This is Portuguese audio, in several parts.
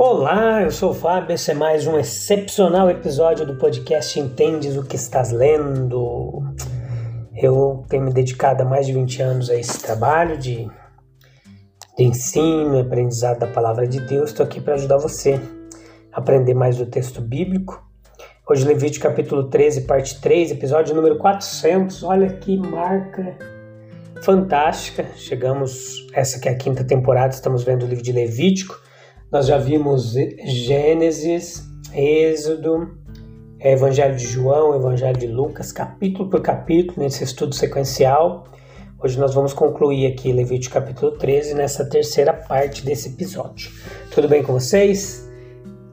Olá, eu sou o Fábio. Esse é mais um excepcional episódio do podcast Entendes o que estás lendo. Eu tenho me dedicado há mais de 20 anos a esse trabalho de, de ensino, aprendizado da palavra de Deus. Estou aqui para ajudar você a aprender mais do texto bíblico. Hoje, Levítico capítulo 13, parte 3, episódio número 400. Olha que marca fantástica. Chegamos, essa que é a quinta temporada, estamos vendo o livro de Levítico. Nós já vimos Gênesis, Êxodo, Evangelho de João, Evangelho de Lucas, capítulo por capítulo, nesse estudo sequencial. Hoje nós vamos concluir aqui Levítico capítulo 13, nessa terceira parte desse episódio. Tudo bem com vocês?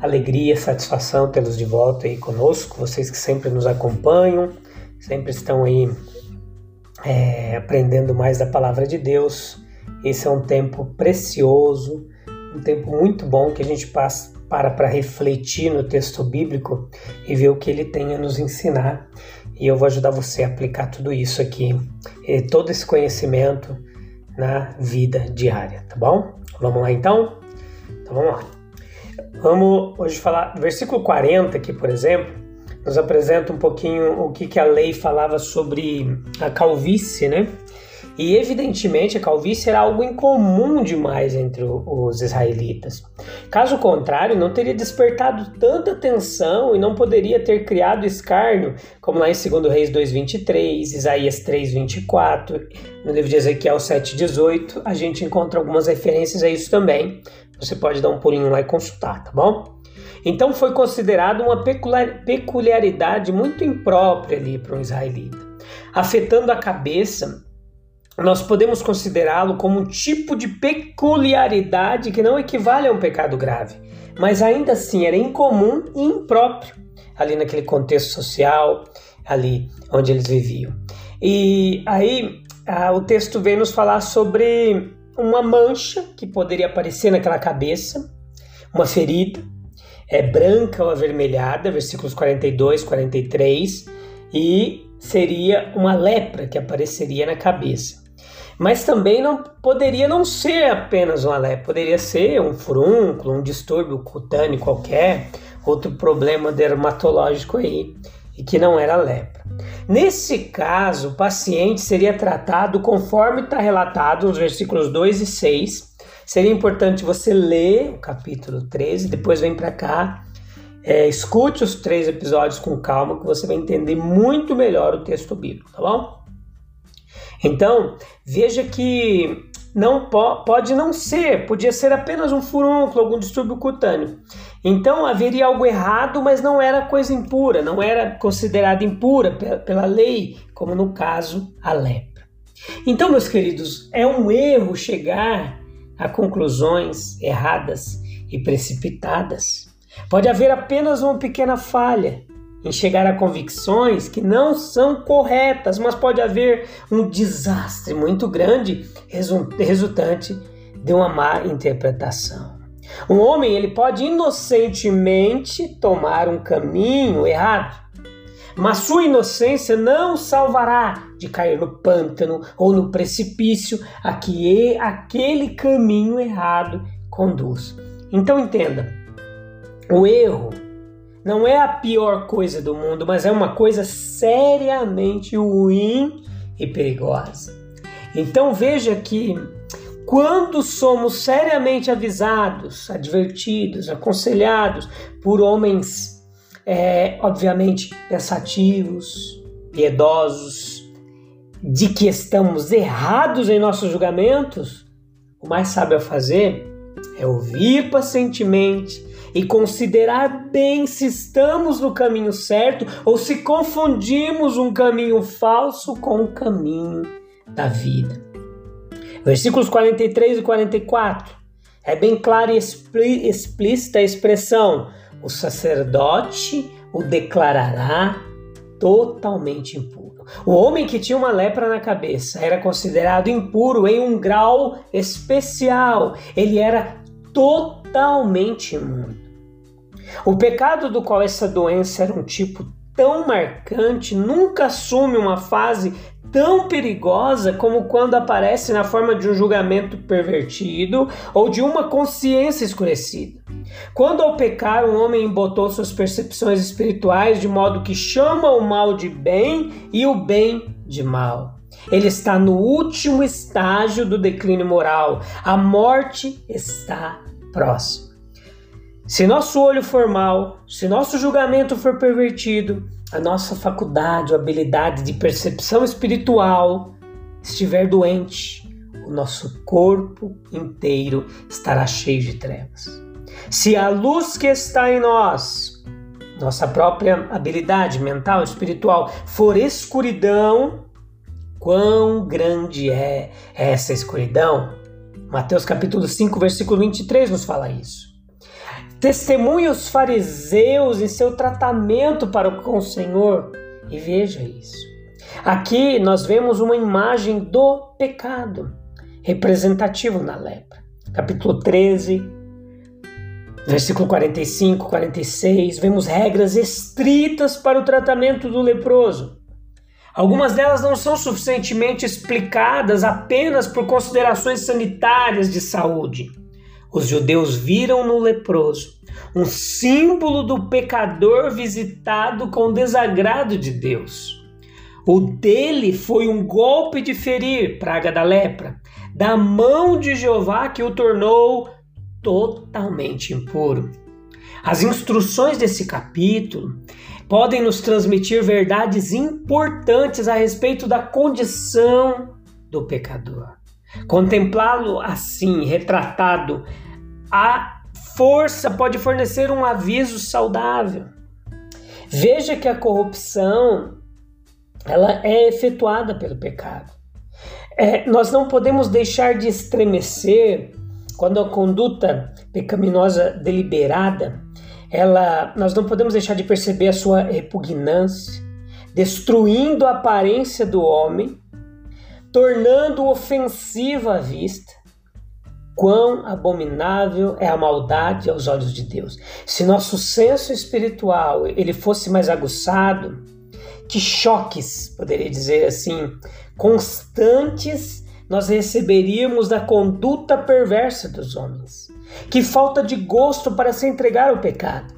Alegria, satisfação tê-los de volta aí conosco, vocês que sempre nos acompanham, sempre estão aí é, aprendendo mais da palavra de Deus. Esse é um tempo precioso um tempo muito bom que a gente passa para para refletir no texto bíblico e ver o que ele tem a nos ensinar. E eu vou ajudar você a aplicar tudo isso aqui, todo esse conhecimento na vida diária, tá bom? Vamos lá então? Então vamos lá. Vamos hoje falar, versículo 40 aqui, por exemplo, nos apresenta um pouquinho o que, que a lei falava sobre a calvície, né? E evidentemente a calvície era algo incomum demais entre os israelitas. Caso contrário, não teria despertado tanta atenção e não poderia ter criado escárnio, como lá em 2 Reis 2:23, Isaías 3:24, no livro de Ezequiel 7:18, a gente encontra algumas referências a isso também. Você pode dar um pulinho lá e consultar, tá bom? Então foi considerado uma peculiaridade muito imprópria ali para um israelita, afetando a cabeça nós podemos considerá-lo como um tipo de peculiaridade que não equivale a um pecado grave, mas ainda assim era incomum e impróprio ali naquele contexto social, ali onde eles viviam. E aí o texto vem nos falar sobre uma mancha que poderia aparecer naquela cabeça, uma ferida, é branca ou avermelhada, versículos 42, 43, e seria uma lepra que apareceria na cabeça. Mas também não poderia não ser apenas uma lepra, poderia ser um furúnculo, um distúrbio cutâneo qualquer, outro problema dermatológico aí, e que não era lepra. Nesse caso, o paciente seria tratado conforme está relatado nos versículos 2 e 6. Seria importante você ler o capítulo 13, depois vem para cá, é, escute os três episódios com calma, que você vai entender muito melhor o texto bíblico, tá bom? Então, veja que não po pode não ser, podia ser apenas um furúnculo, algum distúrbio cutâneo. Então haveria algo errado, mas não era coisa impura, não era considerada impura pela lei, como no caso a lepra. Então, meus queridos, é um erro chegar a conclusões erradas e precipitadas. Pode haver apenas uma pequena falha, em chegar a convicções que não são corretas, mas pode haver um desastre muito grande resultante de uma má interpretação. Um homem ele pode inocentemente tomar um caminho errado, mas sua inocência não salvará de cair no pântano ou no precipício a que aquele caminho errado conduz. Então entenda, o erro não é a pior coisa do mundo, mas é uma coisa seriamente ruim e perigosa. Então veja que quando somos seriamente avisados, advertidos, aconselhados por homens, é, obviamente, pensativos, piedosos, de que estamos errados em nossos julgamentos, o mais sábio a fazer é ouvir pacientemente, e considerar bem se estamos no caminho certo ou se confundimos um caminho falso com o caminho da vida. Versículos 43 e 44 é bem clara e explícita a expressão: o sacerdote o declarará totalmente impuro. O homem que tinha uma lepra na cabeça era considerado impuro em um grau especial. Ele era totalmente imundo. O pecado do qual essa doença era um tipo tão marcante nunca assume uma fase tão perigosa como quando aparece na forma de um julgamento pervertido ou de uma consciência escurecida. Quando ao pecar, um homem embotou suas percepções espirituais de modo que chama o mal de bem e o bem de mal. Ele está no último estágio do declínio moral. A morte está próxima. Se nosso olho for mal, se nosso julgamento for pervertido, a nossa faculdade, ou habilidade de percepção espiritual estiver doente, o nosso corpo inteiro estará cheio de trevas. Se a luz que está em nós, nossa própria habilidade mental, espiritual, for escuridão, quão grande é essa escuridão? Mateus capítulo 5, versículo 23 nos fala isso. Testemunhe os fariseus em seu tratamento para com o Senhor e veja isso. Aqui nós vemos uma imagem do pecado representativo na lepra. Capítulo 13, versículo 45, 46, vemos regras estritas para o tratamento do leproso. Algumas delas não são suficientemente explicadas apenas por considerações sanitárias de saúde. Os judeus viram no leproso um símbolo do pecador visitado com desagrado de Deus. O dele foi um golpe de ferir, praga da lepra, da mão de Jeová que o tornou totalmente impuro. As instruções desse capítulo podem nos transmitir verdades importantes a respeito da condição do pecador. Contemplá-lo assim, retratado, a força pode fornecer um aviso saudável. Veja que a corrupção ela é efetuada pelo pecado. É, nós não podemos deixar de estremecer quando a conduta pecaminosa deliberada, ela, nós não podemos deixar de perceber a sua repugnância, destruindo a aparência do homem tornando ofensiva a vista. Quão abominável é a maldade aos olhos de Deus. Se nosso senso espiritual ele fosse mais aguçado, que choques, poderia dizer assim, constantes nós receberíamos da conduta perversa dos homens. Que falta de gosto para se entregar ao pecado.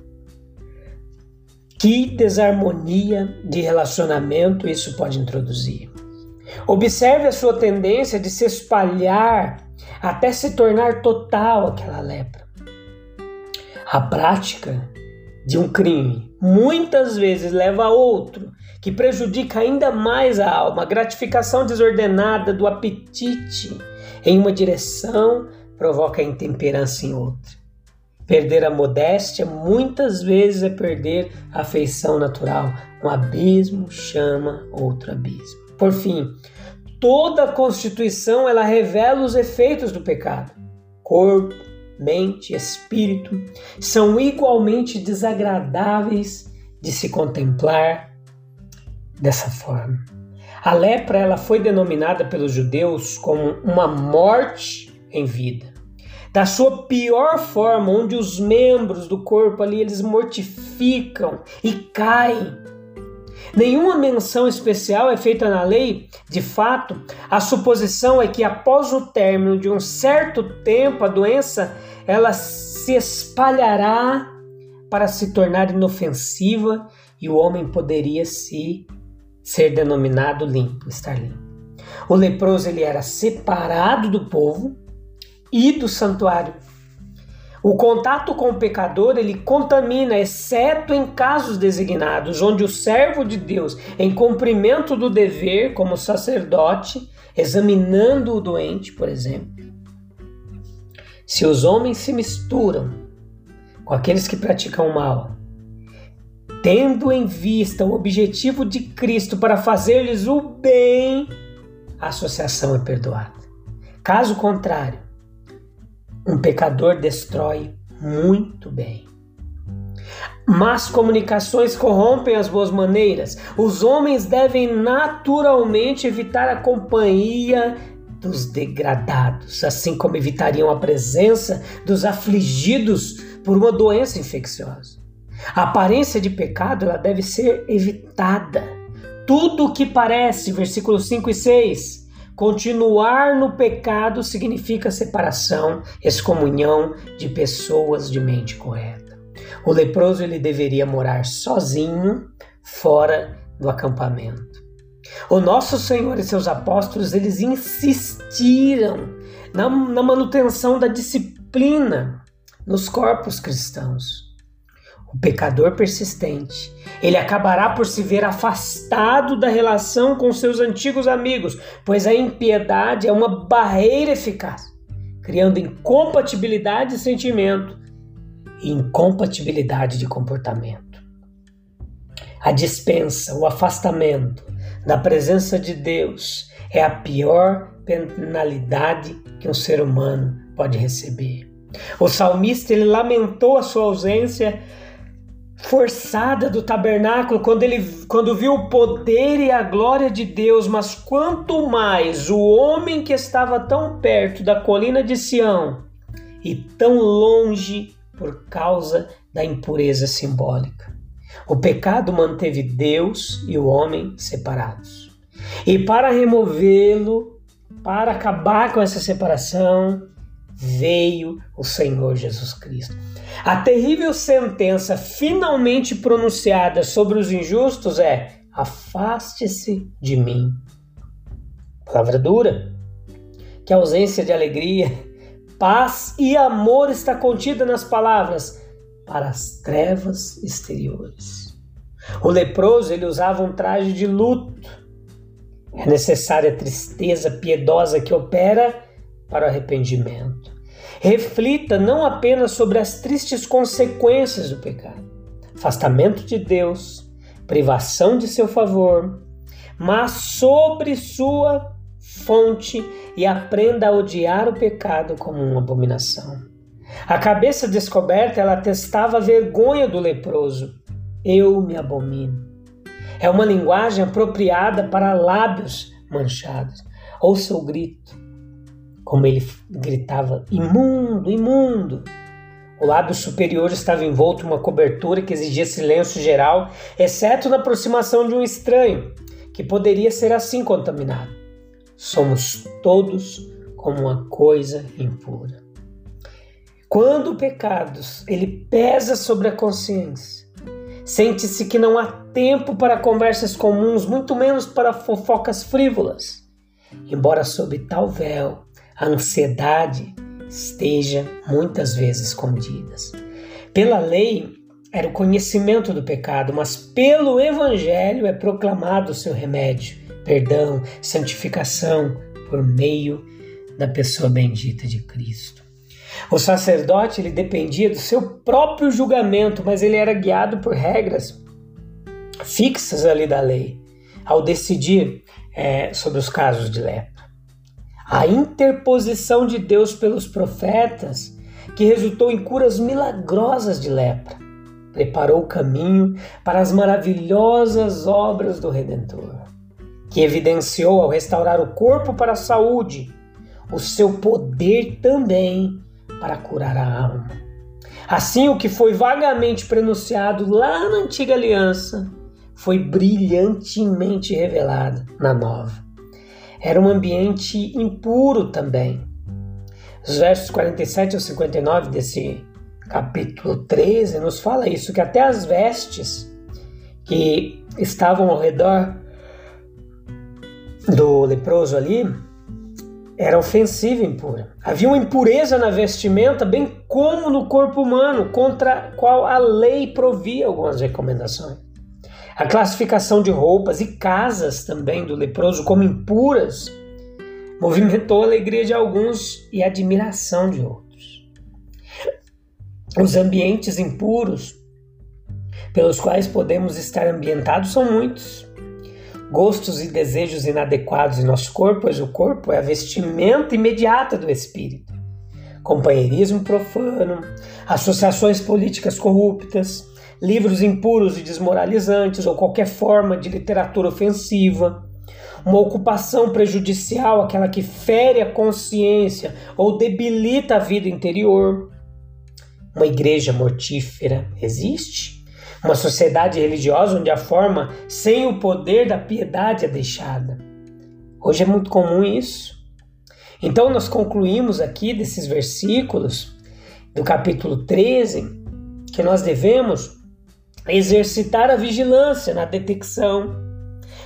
Que desarmonia de relacionamento isso pode introduzir. Observe a sua tendência de se espalhar até se tornar total aquela lepra. A prática de um crime muitas vezes leva a outro, que prejudica ainda mais a alma. A gratificação desordenada do apetite em uma direção provoca intemperança em outra. Perder a modéstia muitas vezes é perder a afeição natural. Um abismo chama outro abismo. Por fim, toda a Constituição ela revela os efeitos do pecado. Corpo, mente, espírito são igualmente desagradáveis de se contemplar dessa forma. A lepra ela foi denominada pelos judeus como uma morte em vida. Da sua pior forma, onde os membros do corpo ali eles mortificam e caem Nenhuma menção especial é feita na lei. De fato, a suposição é que após o término de um certo tempo a doença ela se espalhará para se tornar inofensiva e o homem poderia se ser denominado limpo, estar limpo. O leproso ele era separado do povo e do santuário o contato com o pecador ele contamina, exceto em casos designados, onde o servo de Deus, em cumprimento do dever, como sacerdote, examinando o doente, por exemplo. Se os homens se misturam com aqueles que praticam o mal, tendo em vista o objetivo de Cristo para fazer-lhes o bem, a associação é perdoada. Caso contrário, um pecador destrói muito bem. Más comunicações corrompem as boas maneiras. Os homens devem naturalmente evitar a companhia dos degradados, assim como evitariam a presença dos afligidos por uma doença infecciosa. A aparência de pecado ela deve ser evitada. Tudo o que parece, versículos 5 e 6, continuar no pecado significa separação, excomunhão de pessoas de mente correta. O leproso ele deveria morar sozinho, fora do acampamento. O nosso Senhor e seus apóstolos, eles insistiram na, na manutenção da disciplina nos corpos cristãos. O pecador persistente, ele acabará por se ver afastado da relação com seus antigos amigos, pois a impiedade é uma barreira eficaz, criando incompatibilidade de sentimento e incompatibilidade de comportamento. A dispensa, o afastamento da presença de Deus é a pior penalidade que um ser humano pode receber. O salmista ele lamentou a sua ausência forçada do tabernáculo quando ele quando viu o poder e a glória de Deus, mas quanto mais o homem que estava tão perto da colina de Sião e tão longe por causa da impureza simbólica. O pecado manteve Deus e o homem separados. E para removê-lo, para acabar com essa separação, veio o Senhor Jesus Cristo. A terrível sentença finalmente pronunciada sobre os injustos é: afaste-se de mim. Palavra dura. Que ausência de alegria, paz e amor está contida nas palavras para as trevas exteriores. O leproso ele usava um traje de luto. É necessária a tristeza piedosa que opera para o arrependimento. Reflita não apenas sobre as tristes consequências do pecado, afastamento de Deus, privação de seu favor, mas sobre sua fonte e aprenda a odiar o pecado como uma abominação. A cabeça descoberta ela atestava a vergonha do leproso. Eu me abomino. É uma linguagem apropriada para lábios manchados. Ouça o grito como ele gritava: imundo, imundo. O lábio superior estava envolto em uma cobertura que exigia silêncio geral, exceto na aproximação de um estranho, que poderia ser assim contaminado. Somos todos como uma coisa impura. Quando o pecado ele pesa sobre a consciência, sente-se que não há tempo para conversas comuns, muito menos para fofocas frívolas. Embora sob tal véu a ansiedade esteja muitas vezes escondidas. Pela lei era o conhecimento do pecado, mas pelo evangelho é proclamado o seu remédio, perdão, santificação por meio da pessoa bendita de Cristo. O sacerdote ele dependia do seu próprio julgamento, mas ele era guiado por regras fixas ali da lei ao decidir é, sobre os casos de lepra a interposição de Deus pelos profetas, que resultou em curas milagrosas de lepra, preparou o caminho para as maravilhosas obras do Redentor, que evidenciou ao restaurar o corpo para a saúde, o seu poder também para curar a alma. Assim, o que foi vagamente pronunciado lá na antiga aliança foi brilhantemente revelado na nova era um ambiente impuro também. Os versos 47 ao 59 desse capítulo 13 nos fala isso, que até as vestes que estavam ao redor do leproso ali era ofensiva e impura. Havia uma impureza na vestimenta, bem como no corpo humano, contra qual a lei provia algumas recomendações. A classificação de roupas e casas também do leproso como impuras movimentou a alegria de alguns e a admiração de outros. Os ambientes impuros pelos quais podemos estar ambientados são muitos. gostos e desejos inadequados em nosso corpo, pois o corpo é a vestimenta imediata do espírito. Companheirismo profano, associações políticas corruptas, livros impuros e desmoralizantes ou qualquer forma de literatura ofensiva, uma ocupação prejudicial, aquela que fere a consciência ou debilita a vida interior. Uma igreja mortífera existe? Uma sociedade religiosa onde a forma sem o poder da piedade é deixada. Hoje é muito comum isso. Então, nós concluímos aqui desses versículos do capítulo 13 que nós devemos exercitar a vigilância na detecção,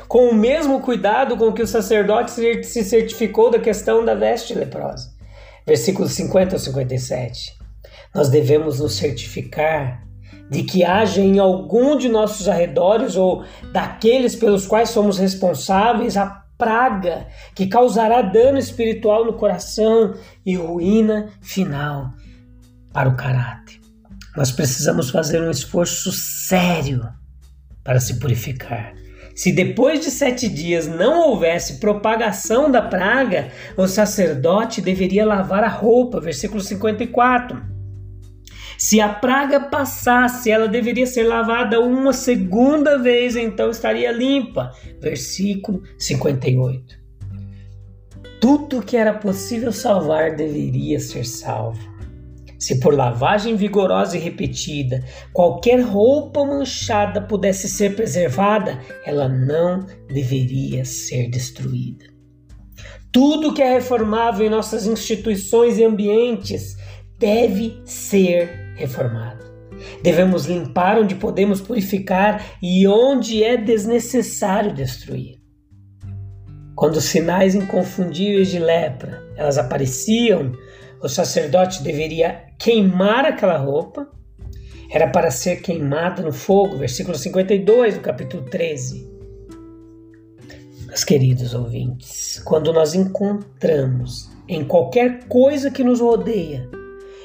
com o mesmo cuidado com que o sacerdote se certificou da questão da veste leprosa. Versículos 50 ao 57. Nós devemos nos certificar de que haja em algum de nossos arredores ou daqueles pelos quais somos responsáveis a praga que causará dano espiritual no coração e ruína final para o caráter. Nós precisamos fazer um esforço sério para se purificar. Se depois de sete dias não houvesse propagação da praga, o sacerdote deveria lavar a roupa. Versículo 54. Se a praga passasse, ela deveria ser lavada uma segunda vez, então estaria limpa. Versículo 58. Tudo que era possível salvar deveria ser salvo. Se por lavagem vigorosa e repetida qualquer roupa manchada pudesse ser preservada, ela não deveria ser destruída. Tudo que é reformável em nossas instituições e ambientes deve ser reformado. Devemos limpar onde podemos purificar e onde é desnecessário destruir. Quando sinais inconfundíveis de lepra elas apareciam, o sacerdote deveria queimar aquela roupa, era para ser queimada no fogo, versículo 52 do capítulo 13. Meus queridos ouvintes, quando nós encontramos em qualquer coisa que nos rodeia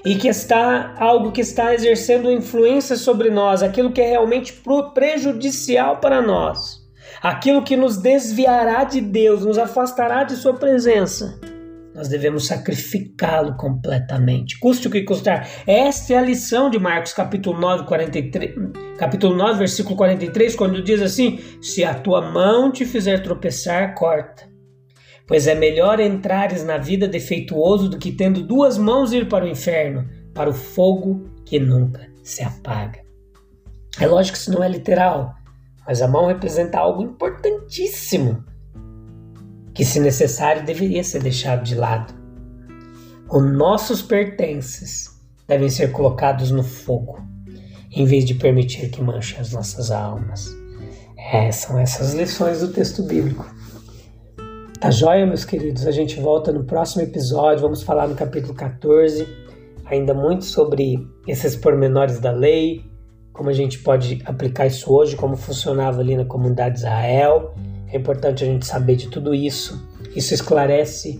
e que está algo que está exercendo influência sobre nós, aquilo que é realmente prejudicial para nós, aquilo que nos desviará de Deus, nos afastará de Sua presença, nós devemos sacrificá-lo completamente, custe o que custar. Esta é a lição de Marcos, capítulo 9, 43, capítulo 9, versículo 43, quando diz assim: Se a tua mão te fizer tropeçar, corta. Pois é melhor entrares na vida defeituoso do que tendo duas mãos ir para o inferno, para o fogo que nunca se apaga. É lógico que isso não é literal, mas a mão representa algo importantíssimo que, se necessário, deveria ser deixado de lado. Os nossos pertences devem ser colocados no fogo, em vez de permitir que manche as nossas almas. É, são essas lições do texto bíblico. Tá joia, meus queridos? A gente volta no próximo episódio. Vamos falar no capítulo 14, ainda muito sobre esses pormenores da lei, como a gente pode aplicar isso hoje, como funcionava ali na comunidade de Israel é importante a gente saber de tudo isso. Isso esclarece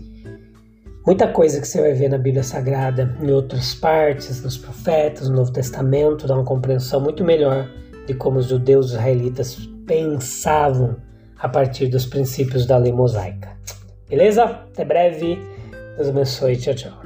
muita coisa que você vai ver na Bíblia Sagrada, em outras partes, nos profetas, no Novo Testamento, dá uma compreensão muito melhor de como os judeus israelitas pensavam a partir dos princípios da lei mosaica. Beleza? Até breve. Deus abençoe. Tchau, tchau.